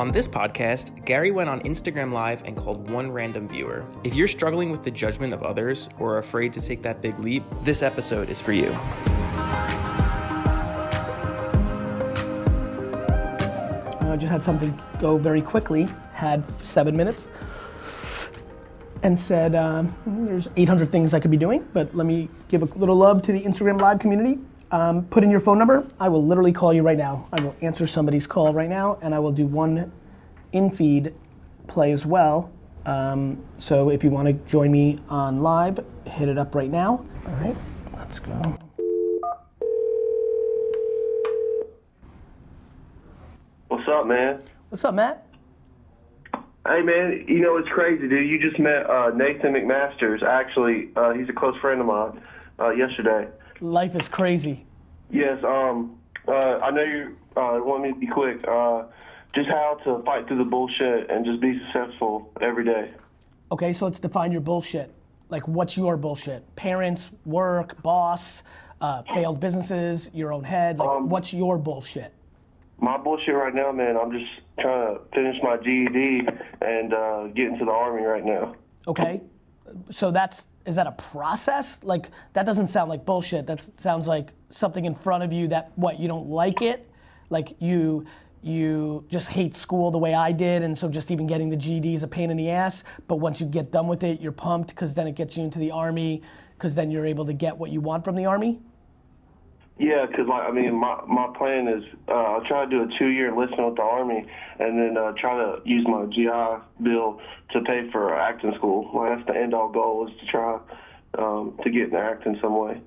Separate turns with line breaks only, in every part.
On this podcast, Gary went on Instagram Live and called one random viewer. If you're struggling with the judgment of others or are afraid to take that big leap, this episode is for you.
I just had something go very quickly, had seven minutes, and said, um, There's 800 things I could be doing, but let me give a little love to the Instagram Live community. Um, put in your phone number. I will literally call you right now. I will answer somebody's call right now, and I will do one in feed play as well. Um, so if you want to join me on live, hit it up right now. All right, let's go.
What's up, man?
What's up, Matt?
Hey, man, you know, it's crazy, dude. You just met uh, Nathan McMasters. Actually, uh, he's a close friend of mine uh, yesterday.
Life is crazy.
Yes, um, uh, I know you uh, want me to be quick. Uh, just how to fight through the bullshit and just be successful every day.
Okay, so let's define your bullshit. Like, what's your bullshit? Parents, work, boss, uh, failed businesses, your own head. Like,
Um,
what's your bullshit?
My bullshit right now, man, I'm just trying to finish my GED and uh, get into the Army right now.
Okay, so that's is that a process? Like, that doesn't sound like bullshit. That sounds like something in front of you that what you don't like it, like you you just hate school the way I did, and so just even getting the GED is a pain in the ass. But once you get done with it, you're pumped because then it gets you into the army, because then you're able to get what you want from the army.
Yeah, 'cause like I mean, my my plan is uh, I'll try to do a two year enlistment with the army, and then uh, try to use my GI bill to pay for acting school. Like that's the end all goal is to try um, to get into acting some way.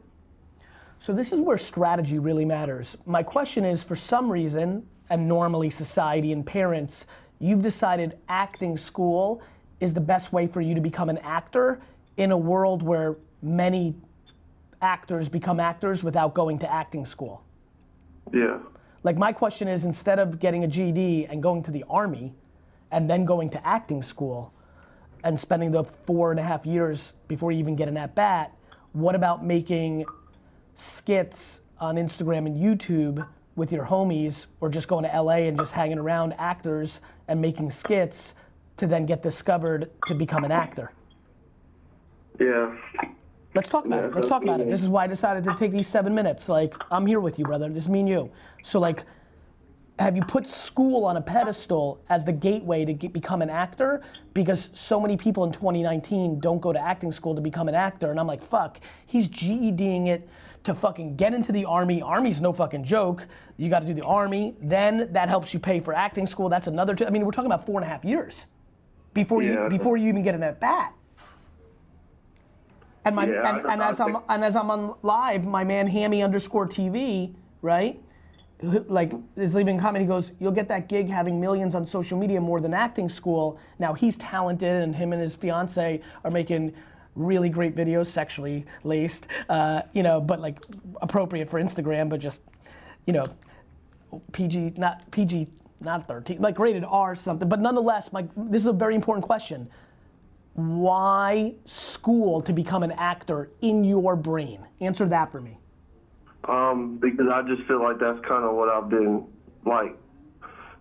So this is where strategy really matters. My question is, for some reason, and normally society and parents, you've decided acting school is the best way for you to become an actor in a world where many actors become actors without going to acting school.
Yeah.
Like my question is, instead of getting a GED and going to the army, and then going to acting school, and spending the four and a half years before you even get an at bat, what about making skits on Instagram and YouTube with your homies, or just going to LA and just hanging around actors and making skits to then get discovered to become an actor?
Yeah.
Let's talk about
Yeah,
it. Let's talk about it. This is why I decided to take these seven minutes. Like, I'm here with you, brother. This is me and you. So, like, have you put school on a pedestal as the gateway to get, become an actor? Because so many people in 2019 don't go to acting school to become an actor. And I'm like, fuck, he's GEDing it to fucking get into the army. Army's no fucking joke. You got to do the army. Then that helps you pay for acting school. That's another. Two, I mean, we're talking about four and a half years before
Yeah.
you before you even get an at bat. And my
Yeah,
and, and as I'm and as I'm on live, my man Hammy underscore TV, right? Like is leaving a comment. He goes, "You'll get that gig having millions on social media more than acting school." Now he's talented, and him and his fiance are making really great videos, sexually laced, uh, you know, but like appropriate for Instagram, but just, you know, PG, not PG, not 13, like rated R something. But nonetheless, my this is a very important question. Why school to become an actor in your brain? Answer that for me.
Um, because I just feel like that's kind of what I've been like.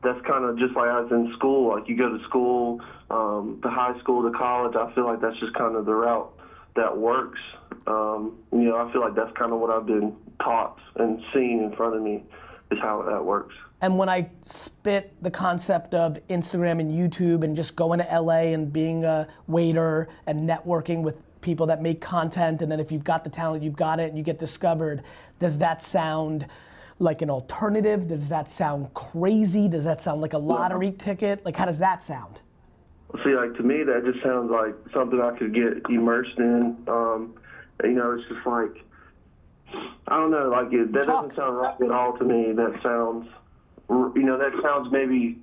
That's kind of just like I was in school. Like you go to school, um, to high school, to college. I feel like that's just kind of the route that works. Um, you know, I feel like that's kind of what I've been taught and seen in front of me is how that works.
And when I spit the concept of Instagram and YouTube and just going to LA and being a waiter and networking with people that make content, and then if you've got the talent, you've got it, and you get discovered, does that sound like an alternative? Does that sound crazy? Does that sound like a lottery ticket? Like, how does that sound?
See, like to me, that just sounds like something I could get immersed in. Um, you know, it's just like I don't know, like it, that
Talk.
doesn't sound right at all to me. That sounds, you know, that sounds maybe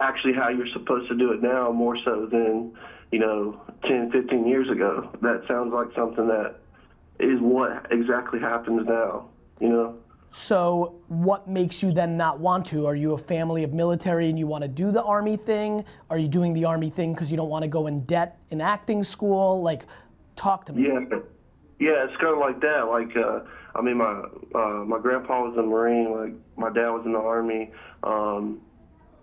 actually how you're supposed to do it now, more so than you know, 10, 15 years ago. That sounds like something that is what exactly happens now. You know.
So, what makes you then not want to? Are you a family of military and you want to do the army thing? Are you doing the army thing because you don't want to go in debt in acting school? Like, talk to me.
Yeah, yeah, it's kind of like that. Like, uh, I mean, my uh, my grandpa was a Marine. Like, my dad was in the Army. Um,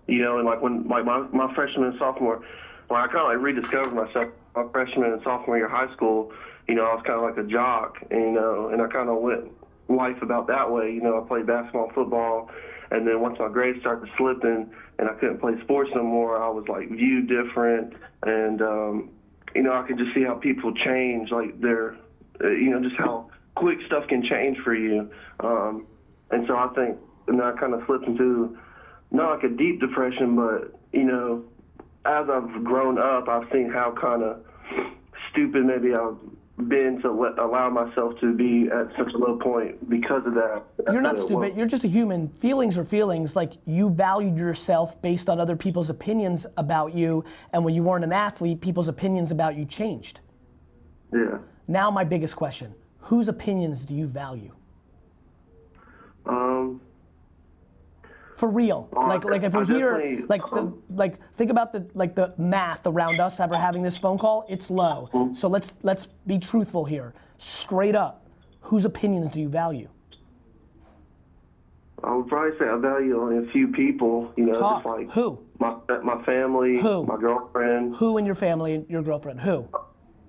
You know, and like when like my my freshman and sophomore, when I kind of like rediscovered myself, my freshman and sophomore year of high school, you know, I was kind of like a jock, and, you know, and I kind of went life about that way. You know, I played basketball, football, and then once my grades started slipping and I couldn't play sports no more, I was like viewed different, and um, you know, I could just see how people change, like their, uh, you know, just how quick stuff can change for you. Um, and so I think, and I kind of slipped into not like a deep depression, but you know, as I've grown up, I've seen how kind of stupid maybe I've been to let, allow myself to be at such a low point because of that.
You're not stupid. You're just a human. Feelings are feelings. Like you valued yourself based on other people's opinions about you, and when you weren't an athlete, people's opinions about you changed.
Yeah.
Now, my biggest question: Whose opinions do you value?
Um,
For real,
Oh,
like like if we're here, like the like think about the like the math around us ever having this phone call. It's low.
Mm-hmm.
So let's let's be truthful here, straight up. Whose opinions do you value?
I would probably say I value only a few people. You know,
Talk.
just like
Who?
my my family,
Who?
my girlfriend,
Who in your family your girlfriend? Who?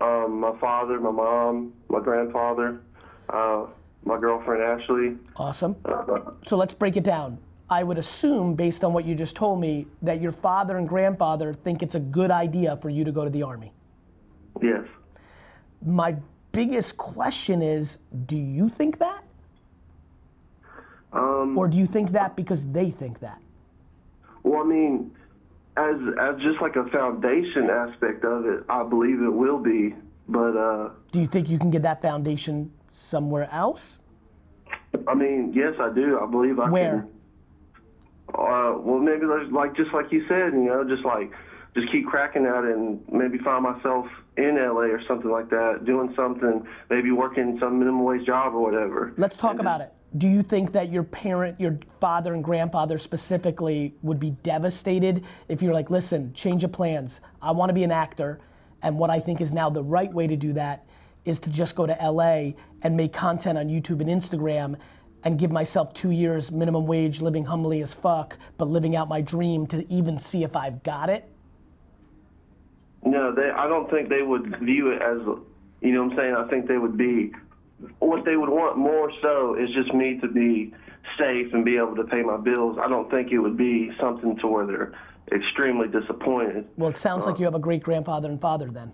Um, my father, my mom, my grandfather, uh, my girlfriend Ashley.
Awesome.
Uh,
So let's break it down. I would assume, based on what you just told me, that your father and grandfather think it's a good idea for you to go to the army.
yes.
My biggest question is do you think that?
Um,
Or do you think that because they think that?
Well, I mean, as as just like a foundation aspect of it, I believe it will be. But uh,
Do you think you can get that foundation somewhere else?
I mean, yes, I do. I believe I
Where?
can. Uh, well, maybe like just like you said, you know, just like just keep cracking at it and maybe find myself in LA or something like that, doing something, maybe working some minimum wage job or whatever.
Let's talk
And
about it. Do you think that your parent, your father and grandfather specifically, would be devastated if you're like, listen, change of plans. I want to be an actor, and what I think is now the right way to do that is to just go to LA and make content on YouTube and Instagram and give myself two years minimum wage, living humbly as fuck, but living out my dream to even see if I've got it?
No, they. I don't think they would view it as, you know, what I'm saying. I think they would be. What they would want more so is just me to be safe and be able to pay my bills. I don't think it would be something to where they're extremely disappointed.
Well, it sounds like you have a great grandfather and father then.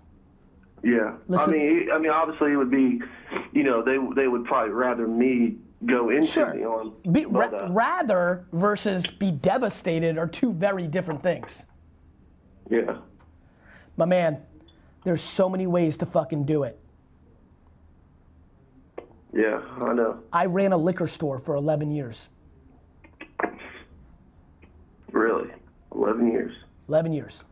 Yeah,
Listen-
I mean, I mean, obviously it would be, you know, they they would probably rather me go into
Sure.
the army.
Be,
but,
ra-
uh,
rather versus be devastated are two very different things.
yeah,
My man, there's so many ways to fucking do it.
yeah, I know.
I ran a liquor store for 11 years.
Really, eleven years.
11 years.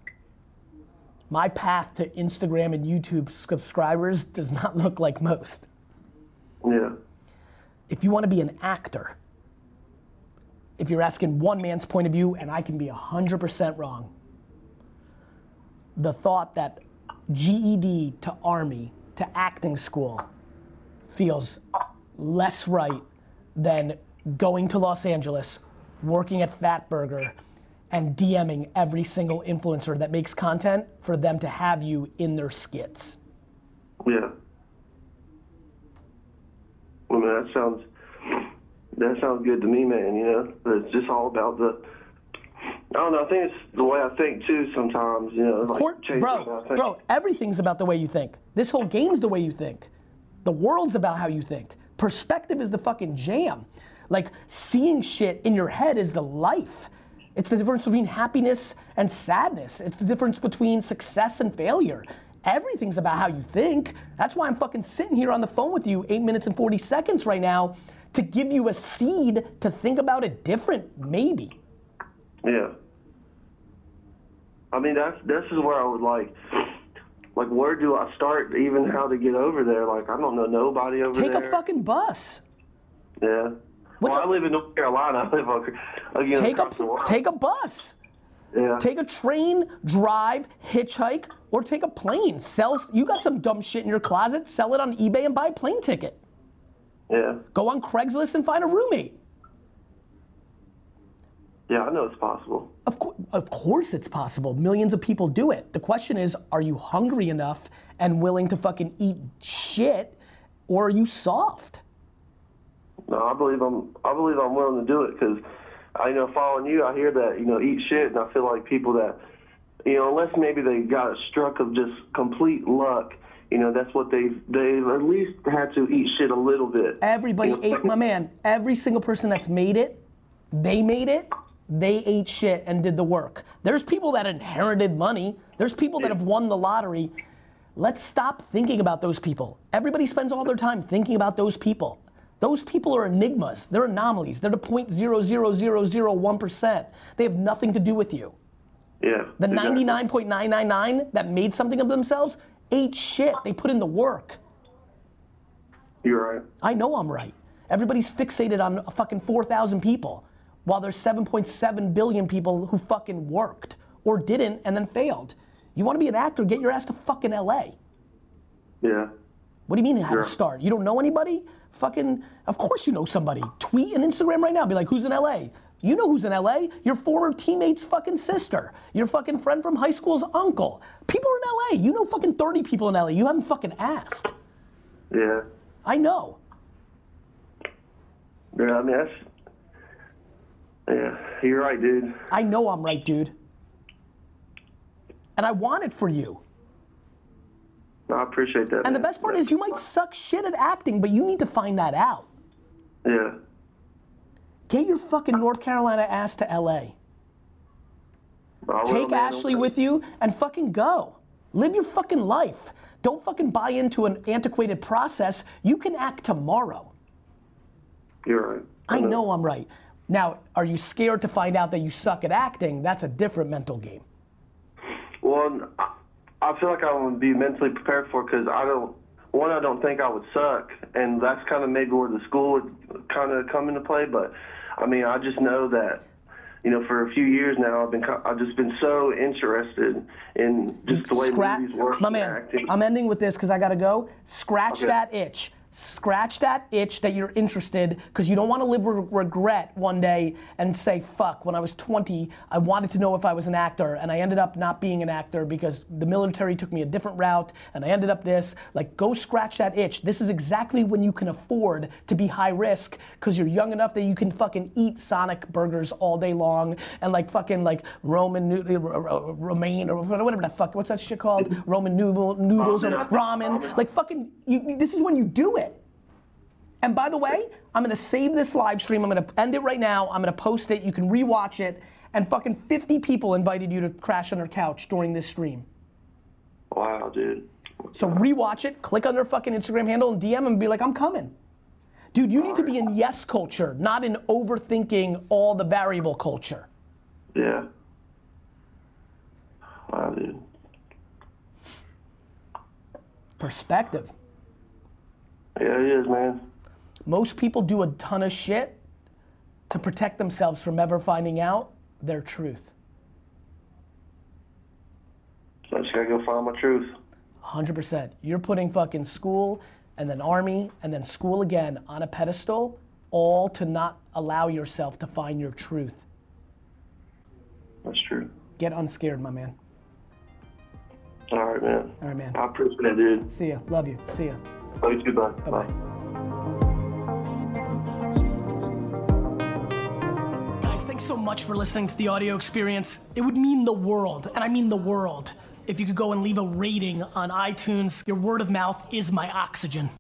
My path to Instagram and YouTube subscribers does not look like most.
Yeah,
If you want to be an actor, if you're asking one man's point of view, and I can be 100% wrong, the thought that GED to Army to acting school feels less right than going to Los Angeles, working at Fatburger, and DMing every single influencer that makes content for them to have you in their skits.
yeah. Well, man, that sounds that sounds good to me, man. You know, it's just all about the. I don't know. I think it's the way I think too. Sometimes, you know, like
Court, bro,
think.
bro, everything's about the way you think. This whole game's the way you think. The world's about how you think. Perspective is the fucking jam. Like seeing shit in your head is the life. It's the difference between happiness and sadness. It's the difference between success and failure. Everything's about how you think. That's why I'm fucking sitting here on the phone with you, eight minutes and 40 seconds right now, to give you a seed to think about it different, maybe.
Yeah. I mean, that's this is where I would like, like, where do I start? Even how to get over there? Like, I don't know nobody over
Take
there.
Take a fucking bus.
Yeah.
What
well,
the-
I live in North Carolina. I live ac- again
Take a,
across the water.
take a bus.
yeah.
Take a train, drive, hitchhike, or take a plane. Sell. You got some dumb shit in your closet. Sell it on eBay and buy a plane ticket.
yeah.
Go on Craigslist and find a roommate.
Yeah, I know it's possible.
Of, co- of course it's possible. Millions of people do it. The question is, are you hungry enough and willing to fucking eat shit, or are you soft?
No, I believe I'm. I believe I'm willing to do it because, I you know, following you, I hear that you know eat shit, and I feel like people that, you know, unless maybe they got struck of just complete luck, you know, that's what they've they've at least had to eat shit a little bit.
Everybody
You know,
ate, my man. Every single person that's made it, they made it. They ate shit and did the work. There's people that inherited money. There's people that have won the lottery. Let's stop thinking about those people. Everybody spends all their time thinking about those people. Those people are enigmas. They're anomalies. They're the 0.00001%. They have nothing to do with you.
Yeah.
The
exactly.
99.999 that made something of themselves ate shit. They put in the work.
You're right.
I know I'm right. Everybody's fixated on fucking 4,000 people, while there's 7.7 billion people who fucking worked or didn't and then failed. You want to be an actor? Get your ass to fucking LA.
Yeah.
What do you mean how
Sure.
to start? You don't know anybody? Fucking, of course you know somebody. Tweet and Instagram right now. Be like, who's in LA? You know who's in LA? Your former teammate's fucking sister. Your fucking friend from high school's uncle. People are in LA. You know fucking 30 people in LA. You haven't fucking asked.
Yeah.
I know.
Yeah. I mean that's. Yeah, you're right, dude.
I know I'm right, dude. And I want it for you.
I appreciate that.
And the best part is you might suck shit at acting, but you need to find that out.
Yeah.
Get your fucking North Carolina ass to LA.
Will,
Take
man.
Ashley with you and fucking go. Live your fucking life. Don't fucking buy into an antiquated process. You can act tomorrow.
You're right.
I know I'm right. Now, are you scared to find out that you suck at acting? That's a different mental game.
Well, I- feel like I would be mentally prepared for because I don't. One, I don't think I would suck, and that's kind of maybe where the school would kind of come into play. But I mean, I just know that, you know, for a few years now, I've been I've just been so interested in just the way
Scratch,
movies work
my
and
man.
acting.
I'm ending with this because I gotta go. Scratch
Okay.
that itch. Scratch that itch that you're interested because you don't want to live with regret one day and say, fuck, when I was 20, I wanted to know if I was an actor and I ended up not being an actor because the military took me a different route and I ended up this. Like, go scratch that itch. This is exactly when you can afford to be high risk because you're young enough that you can fucking eat Sonic burgers all day long and like fucking like Roman noodle, uh, uh, uh, romaine or whatever the fuck, what's that shit called? Roman noodle, noodles or ramen. Like fucking, you, this is when you do it. And by the way, I'm gonna save this live stream. I'm gonna end it right now. I'm gonna post it. You can rewatch it. And fucking 50 people invited you to crash on their couch during this stream.
wow, dude.
So rewatch it, click on their fucking Instagram handle and DM and be like, I'm coming. Dude, you need to be in yes culture, not in overthinking all the variable culture.
Yeah. Wow, dude.
Perspective.
Yeah, it is, man.
Most people do a ton of shit to protect themselves from ever finding out their truth.
So I just gotta go find my truth.
100%. You're putting fucking school and then army and then school again on a pedestal, all to not allow yourself to find your truth.
That's true.
Get unscared, my man.
All right, man.
All right, man.
I appreciate it, dude.
See ya. Love you. See ya.
Love you too, bud.
Bye bye. So much for listening to the audio experience. It would mean the world, and I mean the world, if you could go and leave a rating on iTunes. Your word of mouth is my oxygen.